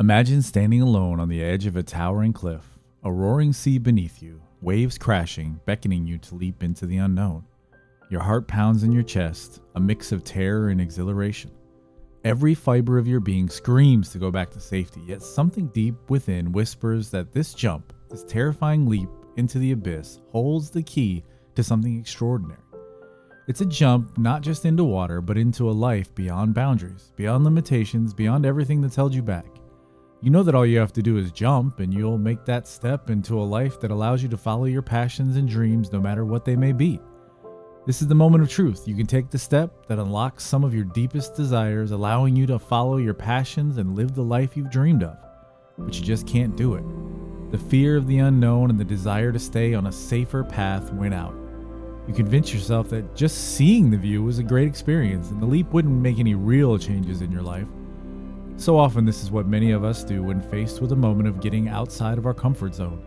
Imagine standing alone on the edge of a towering cliff, a roaring sea beneath you, waves crashing, beckoning you to leap into the unknown. Your heart pounds in your chest, a mix of terror and exhilaration. Every fiber of your being screams to go back to safety, yet something deep within whispers that this jump, this terrifying leap into the abyss, holds the key to something extraordinary. It's a jump not just into water, but into a life beyond boundaries, beyond limitations, beyond everything that's held you back. You know that all you have to do is jump, and you'll make that step into a life that allows you to follow your passions and dreams no matter what they may be. This is the moment of truth. You can take the step that unlocks some of your deepest desires, allowing you to follow your passions and live the life you've dreamed of. But you just can't do it. The fear of the unknown and the desire to stay on a safer path went out. You convince yourself that just seeing the view was a great experience and the leap wouldn't make any real changes in your life. So often, this is what many of us do when faced with a moment of getting outside of our comfort zone.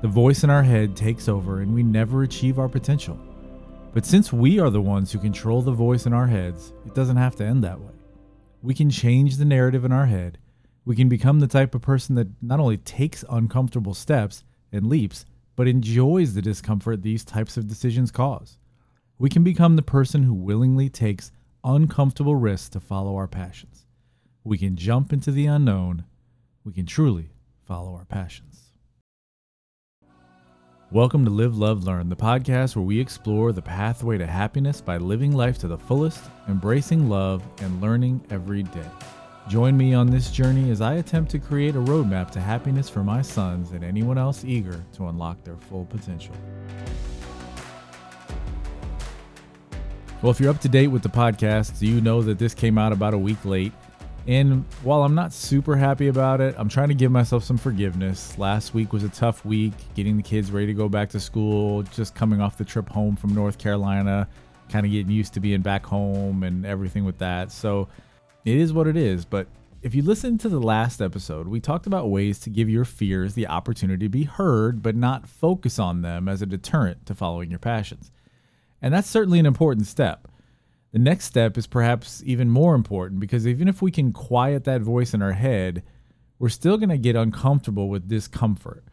The voice in our head takes over and we never achieve our potential. But since we are the ones who control the voice in our heads, it doesn't have to end that way. We can change the narrative in our head. We can become the type of person that not only takes uncomfortable steps and leaps, but enjoys the discomfort these types of decisions cause. We can become the person who willingly takes uncomfortable risks to follow our passions. We can jump into the unknown. We can truly follow our passions. Welcome to Live, Love, Learn, the podcast where we explore the pathway to happiness by living life to the fullest, embracing love, and learning every day. Join me on this journey as I attempt to create a roadmap to happiness for my sons and anyone else eager to unlock their full potential. Well, if you're up to date with the podcast, you know that this came out about a week late. And while I'm not super happy about it, I'm trying to give myself some forgiveness. Last week was a tough week, getting the kids ready to go back to school, just coming off the trip home from North Carolina, kind of getting used to being back home and everything with that. So it is what it is. But if you listen to the last episode, we talked about ways to give your fears the opportunity to be heard, but not focus on them as a deterrent to following your passions. And that's certainly an important step. The next step is perhaps even more important because even if we can quiet that voice in our head, we're still going to get uncomfortable with discomfort.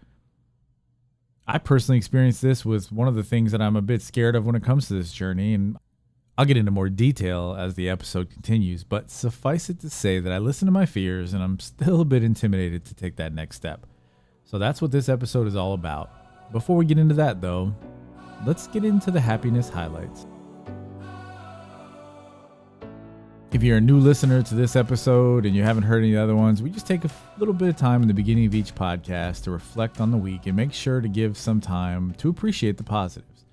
I personally experienced this with one of the things that I'm a bit scared of when it comes to this journey, and I'll get into more detail as the episode continues, but suffice it to say that I listen to my fears and I'm still a bit intimidated to take that next step. So that's what this episode is all about. Before we get into that, though, let's get into the happiness highlights. If you're a new listener to this episode and you haven't heard any other ones, we just take a little bit of time in the beginning of each podcast to reflect on the week and make sure to give some time to appreciate the positives.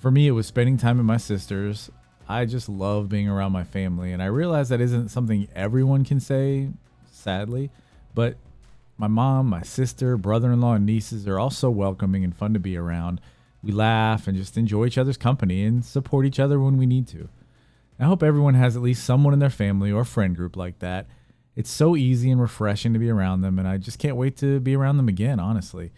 For me, it was spending time with my sisters. I just love being around my family, and I realize that isn't something everyone can say, sadly, but my mom, my sister, brother in law, and nieces are all so welcoming and fun to be around. We laugh and just enjoy each other's company and support each other when we need to. I hope everyone has at least someone in their family or friend group like that. It's so easy and refreshing to be around them, and I just can't wait to be around them again, honestly.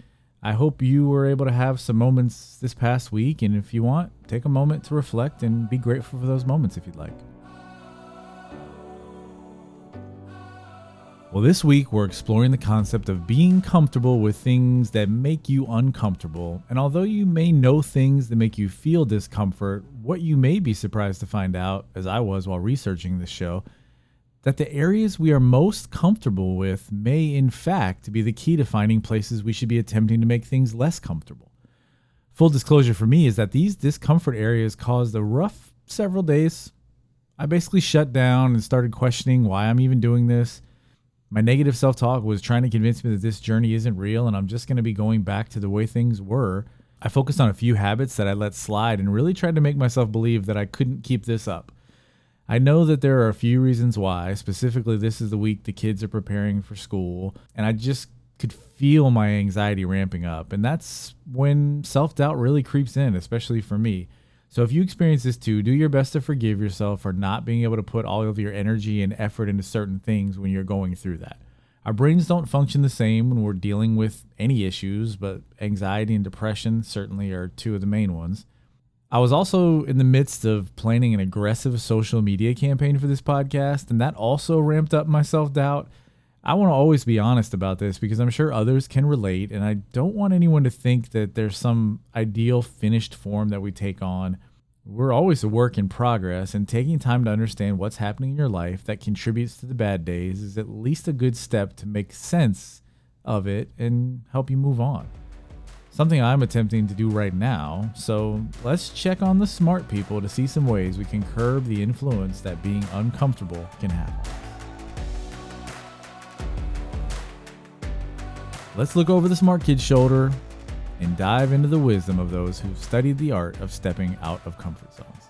I hope you were able to have some moments this past week, and if you want, take a moment to reflect and be grateful for those moments if you'd like. Well, this week we're exploring the concept of being comfortable with things that make you uncomfortable. And although you may know things that make you feel discomfort, what you may be surprised to find out, as I was while researching this show, that the areas we are most comfortable with may, in fact, be the key to finding places we should be attempting to make things less comfortable. Full disclosure for me is that these discomfort areas caused a rough several days. I basically shut down and started questioning why I'm even doing this my negative self talk was trying to convince me that this journey isn't real and I'm just going to be going back to the way things were. I focused on a few habits that I let slide and really tried to make myself believe that I couldn't keep this up. I know that there are a few reasons why. Specifically, this is the week the kids are preparing for school, and I just could feel my anxiety ramping up. And that's when self doubt really creeps in, especially for me. So if you experience this too, do your best to forgive yourself for not being able to put all of your energy and effort into certain things when you're going through that. Our brains don't function the same when we're dealing with any issues, but anxiety and depression certainly are two of the main ones. I was also in the midst of planning an aggressive social media campaign for this podcast, and that also ramped up my self doubt. I want to always be honest about this because I'm sure others can relate, and I don't want anyone to think that there's some ideal finished form that we take on. We're always a work in progress, and taking time to understand what's happening in your life that contributes to the bad days is at least a good step to make sense of it and help you move on. Something I'm attempting to do right now, so let's check on the smart people to see some ways we can curb the influence that being uncomfortable can have. Let's look over the smart kid's shoulder and dive into the wisdom of those who've studied the art of stepping out of comfort zones.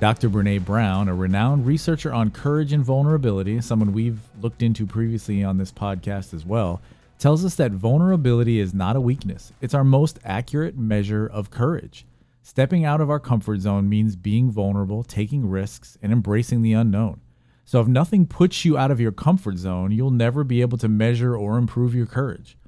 Dr. Brene Brown, a renowned researcher on courage and vulnerability, someone we've looked into previously on this podcast as well, tells us that vulnerability is not a weakness. It's our most accurate measure of courage. Stepping out of our comfort zone means being vulnerable, taking risks, and embracing the unknown. So if nothing puts you out of your comfort zone, you'll never be able to measure or improve your courage.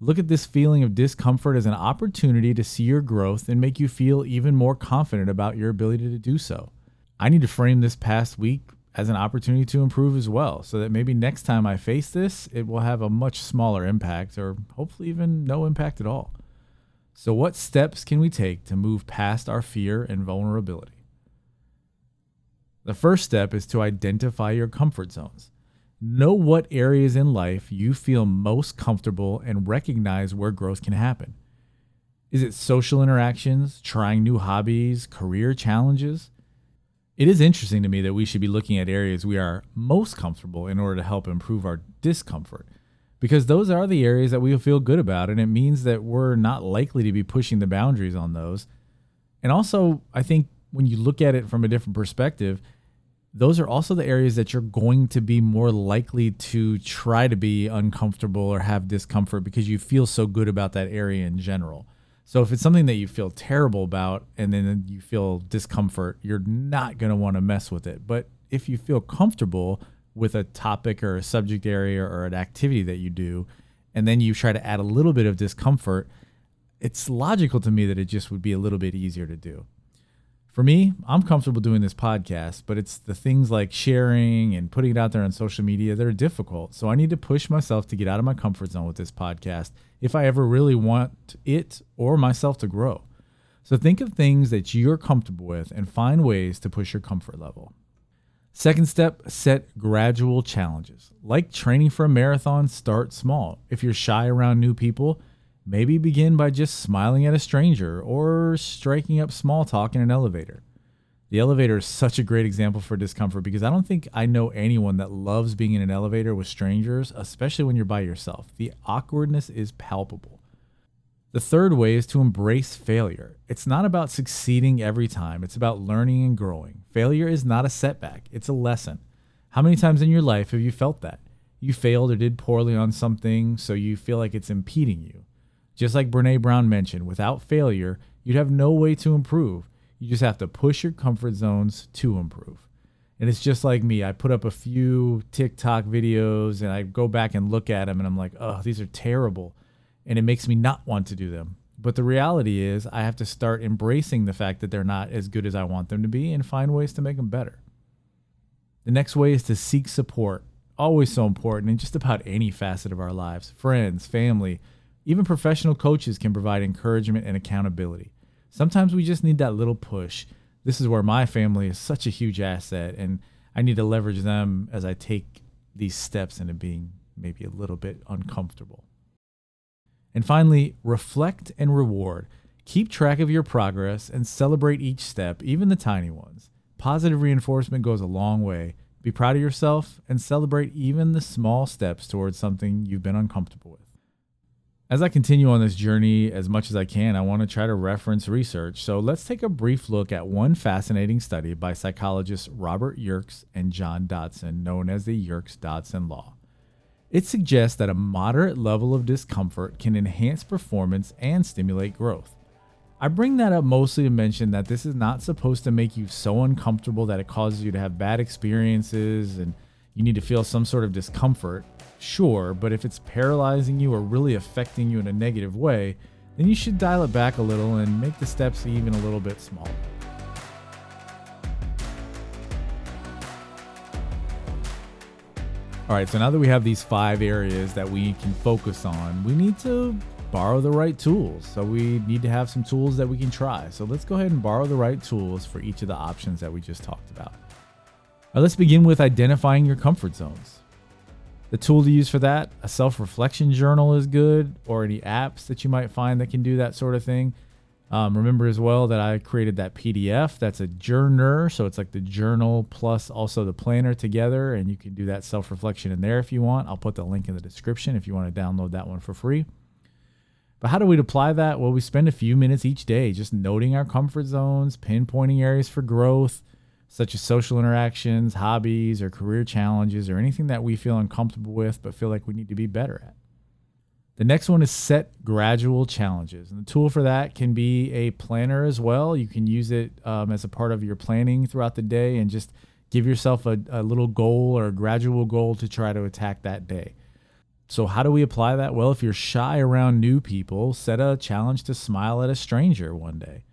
Look at this feeling of discomfort as an opportunity to see your growth and make you feel even more confident about your ability to do so. I need to frame this past week as an opportunity to improve as well, so that maybe next time I face this, it will have a much smaller impact or hopefully even no impact at all. So, what steps can we take to move past our fear and vulnerability? The first step is to identify your comfort zones. Know what areas in life you feel most comfortable and recognize where growth can happen. Is it social interactions, trying new hobbies, career challenges? It is interesting to me that we should be looking at areas we are most comfortable in order to help improve our discomfort, because those are the areas that we feel good about, and it means that we're not likely to be pushing the boundaries on those. And also, I think when you look at it from a different perspective, those are also the areas that you're going to be more likely to try to be uncomfortable or have discomfort because you feel so good about that area in general. So if it's something that you feel terrible about and then you feel discomfort, you're not going to want to mess with it. But if you feel comfortable with a topic or a subject area or an activity that you do, and then you try to add a little bit of discomfort, it's logical to me that it just would be a little bit easier to do for me, I'm comfortable doing this podcast, but it's the things like sharing and putting it out there on social media that are difficult. So I need to push myself to get out of my comfort zone with this podcast if I ever really want it or myself to grow. So think of things that you're comfortable with and find ways to push your comfort level. Second step, set gradual challenges. Like training for a marathon, start small. If you're shy around new people, Maybe begin by just smiling at a stranger or striking up small talk in an elevator. The elevator is such a great example for discomfort because I don't think I know anyone that loves being in an elevator with strangers, especially when you're by yourself. The awkwardness is palpable. The third way is to embrace failure. It's not about succeeding every time, it's about learning and growing. Failure is not a setback, it's a lesson. How many times in your life have you felt that? You failed or did poorly on something, so you feel like it's impeding you. Just like Brene Brown mentioned, without failure, you'd have no way to improve. You just have to push your comfort zones to improve. And it's just like me. I put up a few TikTok videos and I go back and look at them and I'm like, oh, these are terrible. And it makes me not want to do them. But the reality is, I have to start embracing the fact that they're not as good as I want them to be and find ways to make them better. The next way is to seek support. Always so important in just about any facet of our lives friends, family, even professional coaches can provide encouragement and accountability. Sometimes we just need that little push. This is where my family is such a huge asset, and I need to leverage them as I take these steps into being maybe a little bit uncomfortable. And finally, reflect and reward. Keep track of your progress and celebrate each step, even the tiny ones. Positive reinforcement goes a long way. Be proud of yourself and celebrate even the small steps towards something you've been uncomfortable with. As I continue on this journey as much as I can, I want to try to reference research. So let's take a brief look at one fascinating study by psychologists Robert Yerkes and John Dodson, known as the Yerkes Dodson Law. It suggests that a moderate level of discomfort can enhance performance and stimulate growth. I bring that up mostly to mention that this is not supposed to make you so uncomfortable that it causes you to have bad experiences and you need to feel some sort of discomfort sure, but if it's paralyzing you or really affecting you in a negative way, then you should dial it back a little and make the steps even a little bit smaller. All right, so now that we have these five areas that we can focus on, we need to borrow the right tools. So we need to have some tools that we can try. So let's go ahead and borrow the right tools for each of the options that we just talked about. Right, let's begin with identifying your comfort zones. The tool to use for that, a self reflection journal is good, or any apps that you might find that can do that sort of thing. Um, remember as well that I created that PDF. That's a journal, so it's like the journal plus also the planner together, and you can do that self reflection in there if you want. I'll put the link in the description if you want to download that one for free. But how do we apply that? Well, we spend a few minutes each day just noting our comfort zones, pinpointing areas for growth, such as social interactions, hobbies, or career challenges, or anything that we feel uncomfortable with but feel like we need to be better at. The next one is set gradual challenges. And the tool for that can be a planner as well. You can use it um, as a part of your planning throughout the day and just give yourself a, a little goal or a gradual goal to try to attack that day. So, how do we apply that? Well, if you're shy around new people, set a challenge to smile at a stranger one day.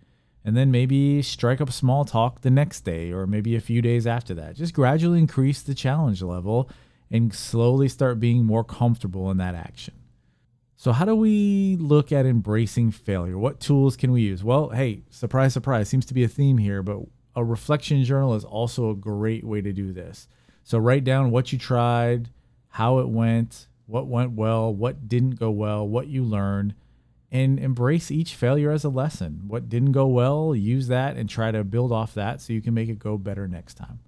And then maybe strike up small talk the next day or maybe a few days after that. Just gradually increase the challenge level and slowly start being more comfortable in that action. So, how do we look at embracing failure? What tools can we use? Well, hey, surprise, surprise, seems to be a theme here, but a reflection journal is also a great way to do this. So, write down what you tried, how it went, what went well, what didn't go well, what you learned, and embrace each failure as a lesson. What didn't go well, use that and try to build off that so you can make it go better next time.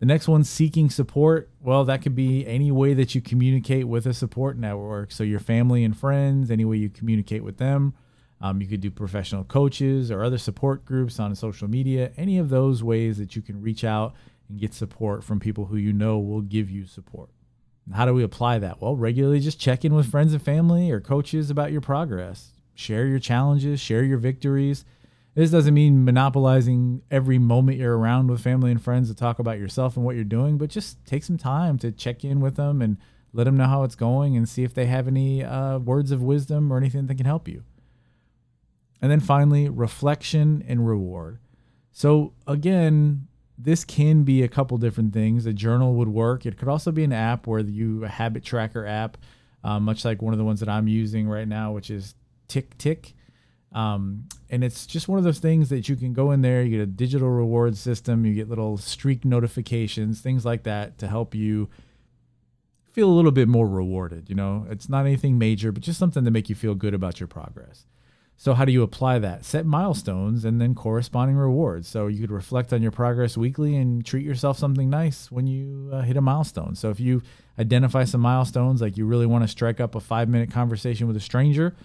The next one, seeking support. Well, that could be any way that you communicate with a support network. So, your family and friends, any way you communicate with them. Um, you could do professional coaches or other support groups on social media, any of those ways that you can reach out and get support from people who you know will give you support. How do we apply that? Well, regularly just check in with friends and family or coaches about your progress. Share your challenges, share your victories. This doesn't mean monopolizing every moment you're around with family and friends to talk about yourself and what you're doing, but just take some time to check in with them and let them know how it's going and see if they have any uh, words of wisdom or anything that can help you. And then finally, reflection and reward. So, again, this can be a couple different things. A journal would work. It could also be an app where you a habit tracker app, um, much like one of the ones that I'm using right now, which is Tick Tick. Um, and it's just one of those things that you can go in there, you get a digital reward system, you get little streak notifications, things like that to help you feel a little bit more rewarded. You know, it's not anything major, but just something to make you feel good about your progress. So, how do you apply that? Set milestones and then corresponding rewards. So, you could reflect on your progress weekly and treat yourself something nice when you uh, hit a milestone. So, if you identify some milestones, like you really want to strike up a five minute conversation with a stranger,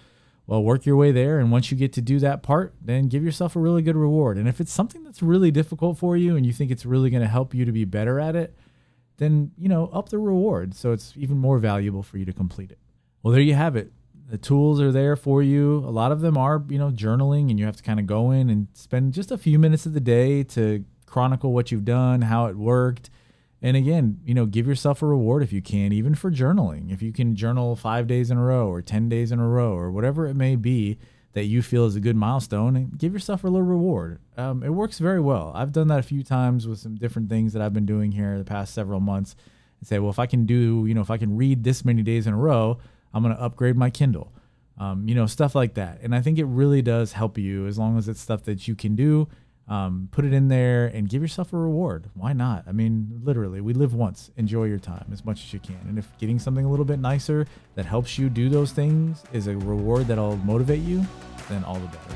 well, work your way there. And once you get to do that part, then give yourself a really good reward. And if it's something that's really difficult for you and you think it's really going to help you to be better at it, then, you know, up the reward so it's even more valuable for you to complete it. Well, there you have it the tools are there for you. A lot of them are, you know, journaling, and you have to kind of go in and spend just a few minutes of the day to chronicle what you've done, how it worked. And again, you know, give yourself a reward if you can, even for journaling. If you can journal five days in a row or 10 days in a row or whatever it may be that you feel is a good milestone, and give yourself a little reward. Um, it works very well. I've done that a few times with some different things that I've been doing here the past several months and say, well, if I can do, you know, if I can read this many days in a row, I'm going to upgrade my Kindle. Um, you know, stuff like that. And I think it really does help you as long as it's stuff that you can do. Um, put it in there and give yourself a reward. Why not? I mean, literally, we live once. Enjoy your time as much as you can. And if getting something a little bit nicer that helps you do those things is a reward that'll motivate you, then all the better.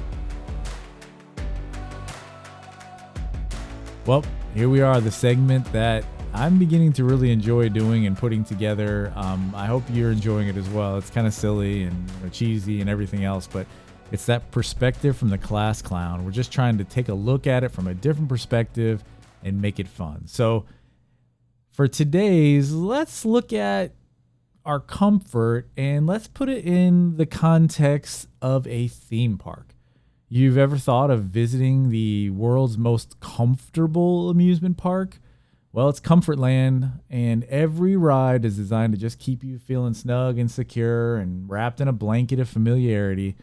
Well, here we are, the segment that I'm beginning to really enjoy doing and putting together. Um, I hope you're enjoying it as well. It's kind of silly and you know, cheesy and everything else, but it's that perspective from the class clown. We're just trying to take a look at it from a different perspective and make it fun. So, for today's, let's look at our comfort and let's put it in the context of a theme park. You've ever thought of visiting the world's most comfortable amusement park? Well, it's Comfortland, and every ride is designed to just keep you feeling snug and secure and wrapped in a blanket of familiarity.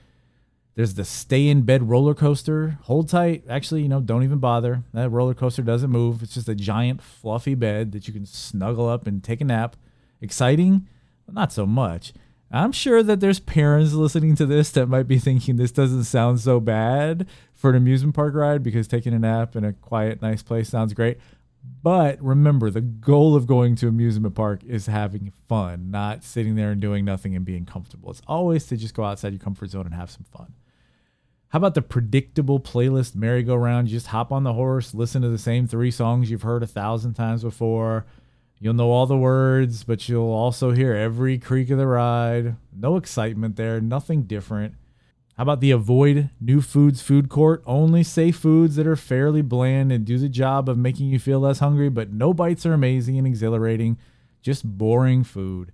There's the stay in bed roller coaster. Hold tight. Actually, you know, don't even bother. That roller coaster doesn't move. It's just a giant fluffy bed that you can snuggle up and take a nap. Exciting? Not so much. I'm sure that there's parents listening to this that might be thinking this doesn't sound so bad for an amusement park ride because taking a nap in a quiet, nice place sounds great. But remember, the goal of going to amusement park is having fun, not sitting there and doing nothing and being comfortable. It's always to just go outside your comfort zone and have some fun. How about the predictable playlist merry-go-round? You just hop on the horse, listen to the same three songs you've heard a thousand times before. You'll know all the words, but you'll also hear every creak of the ride. No excitement there, nothing different. How about the avoid new foods food court? Only say foods that are fairly bland and do the job of making you feel less hungry, but no bites are amazing and exhilarating, just boring food.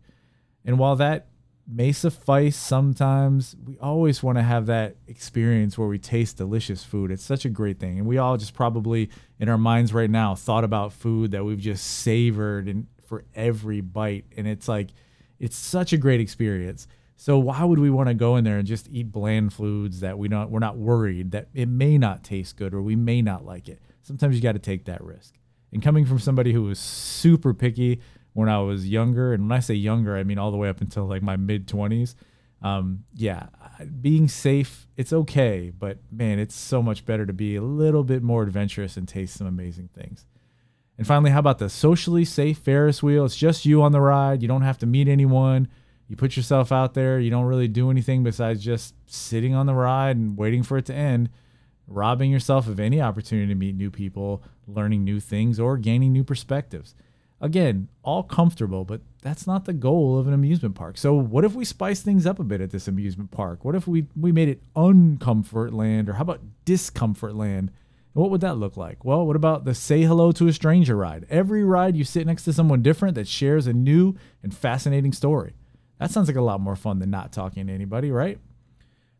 And while that may suffice sometimes. We always want to have that experience where we taste delicious food. It's such a great thing. And we all just probably in our minds right now thought about food that we've just savored and for every bite. And it's like it's such a great experience. So why would we want to go in there and just eat bland foods that we don't we're not worried that it may not taste good or we may not like it. Sometimes you got to take that risk. And coming from somebody who was super picky when I was younger. And when I say younger, I mean all the way up until like my mid 20s. Um, yeah, being safe, it's okay, but man, it's so much better to be a little bit more adventurous and taste some amazing things. And finally, how about the socially safe Ferris wheel? It's just you on the ride. You don't have to meet anyone. You put yourself out there. You don't really do anything besides just sitting on the ride and waiting for it to end, robbing yourself of any opportunity to meet new people, learning new things, or gaining new perspectives again, all comfortable, but that's not the goal of an amusement park. So what if we spice things up a bit at this amusement park? What if we we made it uncomfort land or how about discomfort land? What would that look like? Well, what about the say hello to a stranger ride? Every ride you sit next to someone different that shares a new and fascinating story. That sounds like a lot more fun than not talking to anybody, right?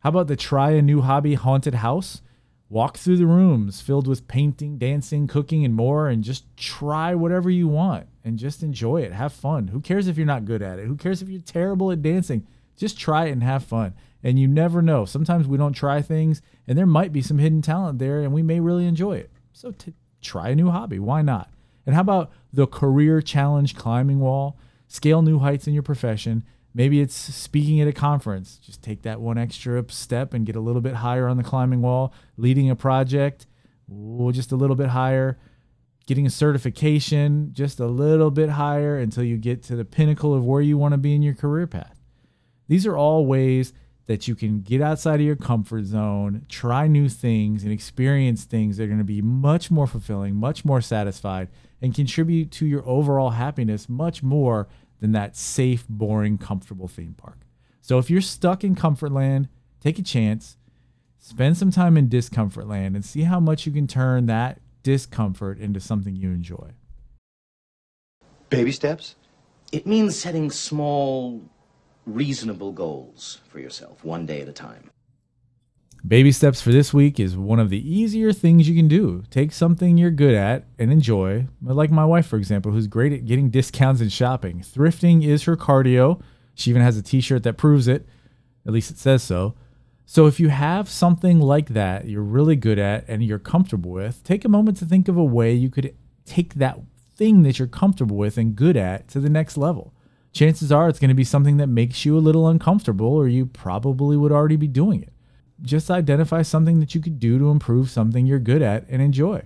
How about the try a new hobby haunted house? Walk through the rooms filled with painting, dancing, cooking, and more, and just try whatever you want and just enjoy it. Have fun. Who cares if you're not good at it? Who cares if you're terrible at dancing? Just try it and have fun. And you never know. Sometimes we don't try things, and there might be some hidden talent there, and we may really enjoy it. So t- try a new hobby. Why not? And how about the career challenge climbing wall? Scale new heights in your profession Maybe it's speaking at a conference. Just take that one extra step and get a little bit higher on the climbing wall. Leading a project, ooh, just a little bit higher. Getting a certification, just a little bit higher until you get to the pinnacle of where you want to be in your career path. These are all ways that you can get outside of your comfort zone, try new things, and experience things that are going to be much more fulfilling, much more satisfied, and contribute to your overall happiness much more than that safe, boring, comfortable theme park. So if you're stuck in comfort land, take a chance, spend some time in discomfort land and see how much you can turn that discomfort into something you enjoy. Baby steps? It means setting small, reasonable goals for yourself, one day at a time. Baby steps for this week is one of the easier things you can do. Take something you're good at and enjoy. Like my wife, for example, who's great at getting discounts and shopping. Thrifting is her cardio. She even has a t shirt that proves it. At least it says so. So if you have something like that you're really good at and you're comfortable with, take a moment to think of a way you could take that thing that you're comfortable with and good at to the next level. Chances are it's going to be something that makes you a little uncomfortable, or you probably would already be doing it just identify something that you could do to improve something you're good at and enjoy.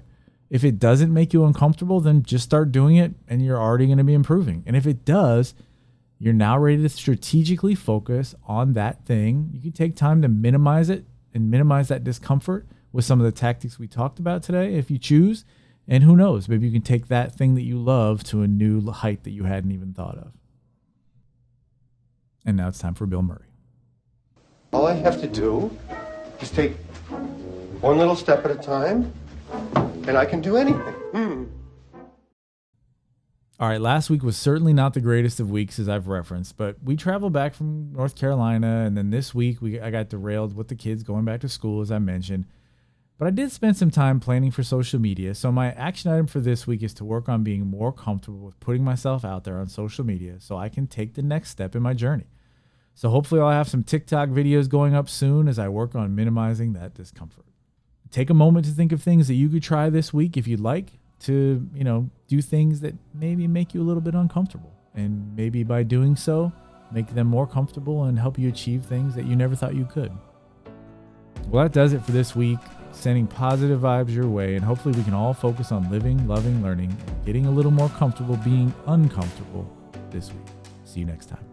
If it doesn't make you uncomfortable, then just start doing it and you're already going to be improving. And if it does, you're now ready to strategically focus on that thing. You can take time to minimize it and minimize that discomfort with some of the tactics we talked about today if you choose. And who knows, maybe you can take that thing that you love to a new height that you hadn't even thought of. And now it's time for Bill Murray. All I have to do is take one little step at a time, and I can do anything. Mm. All right, last week was certainly not the greatest of weeks as I've referenced, but we traveled back from North Carolina, and then this week we I got derailed with the kids going back to school, as I mentioned. But I did spend some time planning for social media, so my action item for this week is to work on being more comfortable with putting myself out there on social media so I can take the next step in my journey. So hopefully, I'll have some TikTok videos going up soon as I work on minimizing that discomfort. Take a moment to think of things that you could try this week if you'd like to, you know, do things that maybe make you a little bit uncomfortable. And maybe by doing so, make them more comfortable and help you achieve things that you never thought you could. Well, that does it for this week. Sending positive vibes your way, and hopefully, we can all focus on living, loving, learning, and getting a little more comfortable being uncomfortable this week. See you next time.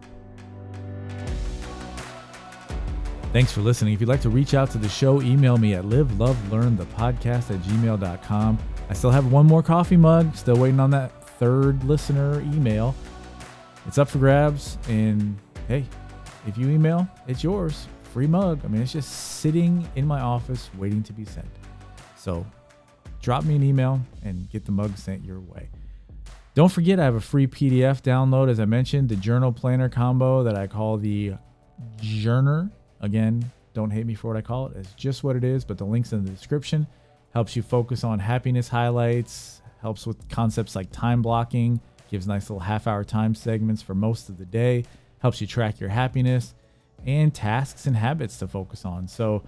Thanks for listening. If you'd like to reach out to the show, email me at live, love, learn the podcast at gmail.com. I still have one more coffee mug, still waiting on that third listener email. It's up for grabs. And hey, if you email, it's yours free mug. I mean, it's just sitting in my office waiting to be sent. So drop me an email and get the mug sent your way. Don't forget, I have a free PDF download, as I mentioned, the journal planner combo that I call the Journer. Again, don't hate me for what I call it. It's just what it is, but the link's in the description. Helps you focus on happiness highlights, helps with concepts like time blocking, gives nice little half hour time segments for most of the day, helps you track your happiness and tasks and habits to focus on. So,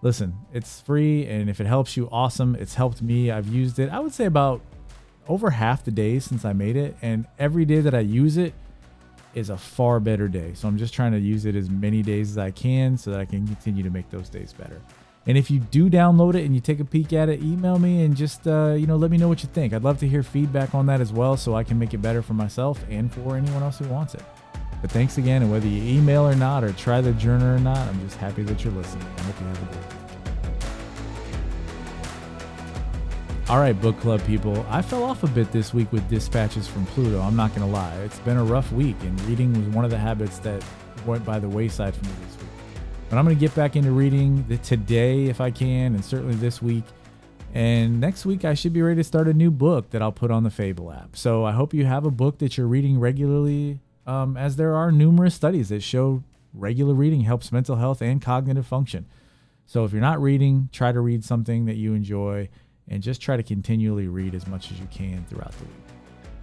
listen, it's free, and if it helps you, awesome. It's helped me. I've used it, I would say, about over half the days since I made it, and every day that I use it is a far better day. So, I'm just trying to use it as many days as I can so that I can continue to make those days better. And if you do download it and you take a peek at it, email me and just uh, you know let me know what you think. I'd love to hear feedback on that as well, so I can make it better for myself and for anyone else who wants it. But thanks again, and whether you email or not, or try the journal or not, I'm just happy that you're listening. I hope you have a good day. All right, book club people, I fell off a bit this week with dispatches from Pluto. I'm not going to lie. It's been a rough week, and reading was one of the habits that went by the wayside for me this week. But I'm going to get back into reading today if I can, and certainly this week. And next week, I should be ready to start a new book that I'll put on the Fable app. So I hope you have a book that you're reading regularly um, as there are numerous studies that show regular reading helps mental health and cognitive function. So if you're not reading, try to read something that you enjoy and just try to continually read as much as you can throughout the week.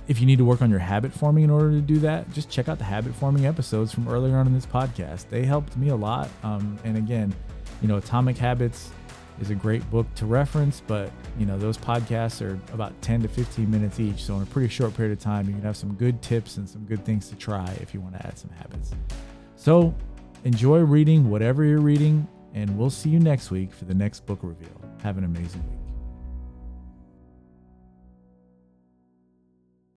If you need to work on your habit forming in order to do that, just check out the habit forming episodes from earlier on in this podcast. They helped me a lot. Um, and again, you know, Atomic Habits is a great book to reference, but you know, those podcasts are about 10 to 15 minutes each. So in a pretty short period of time, you can have some good tips and some good things to try if you want to add some habits. So enjoy reading whatever you're reading, and we'll see you next week for the next book reveal. Have an amazing week.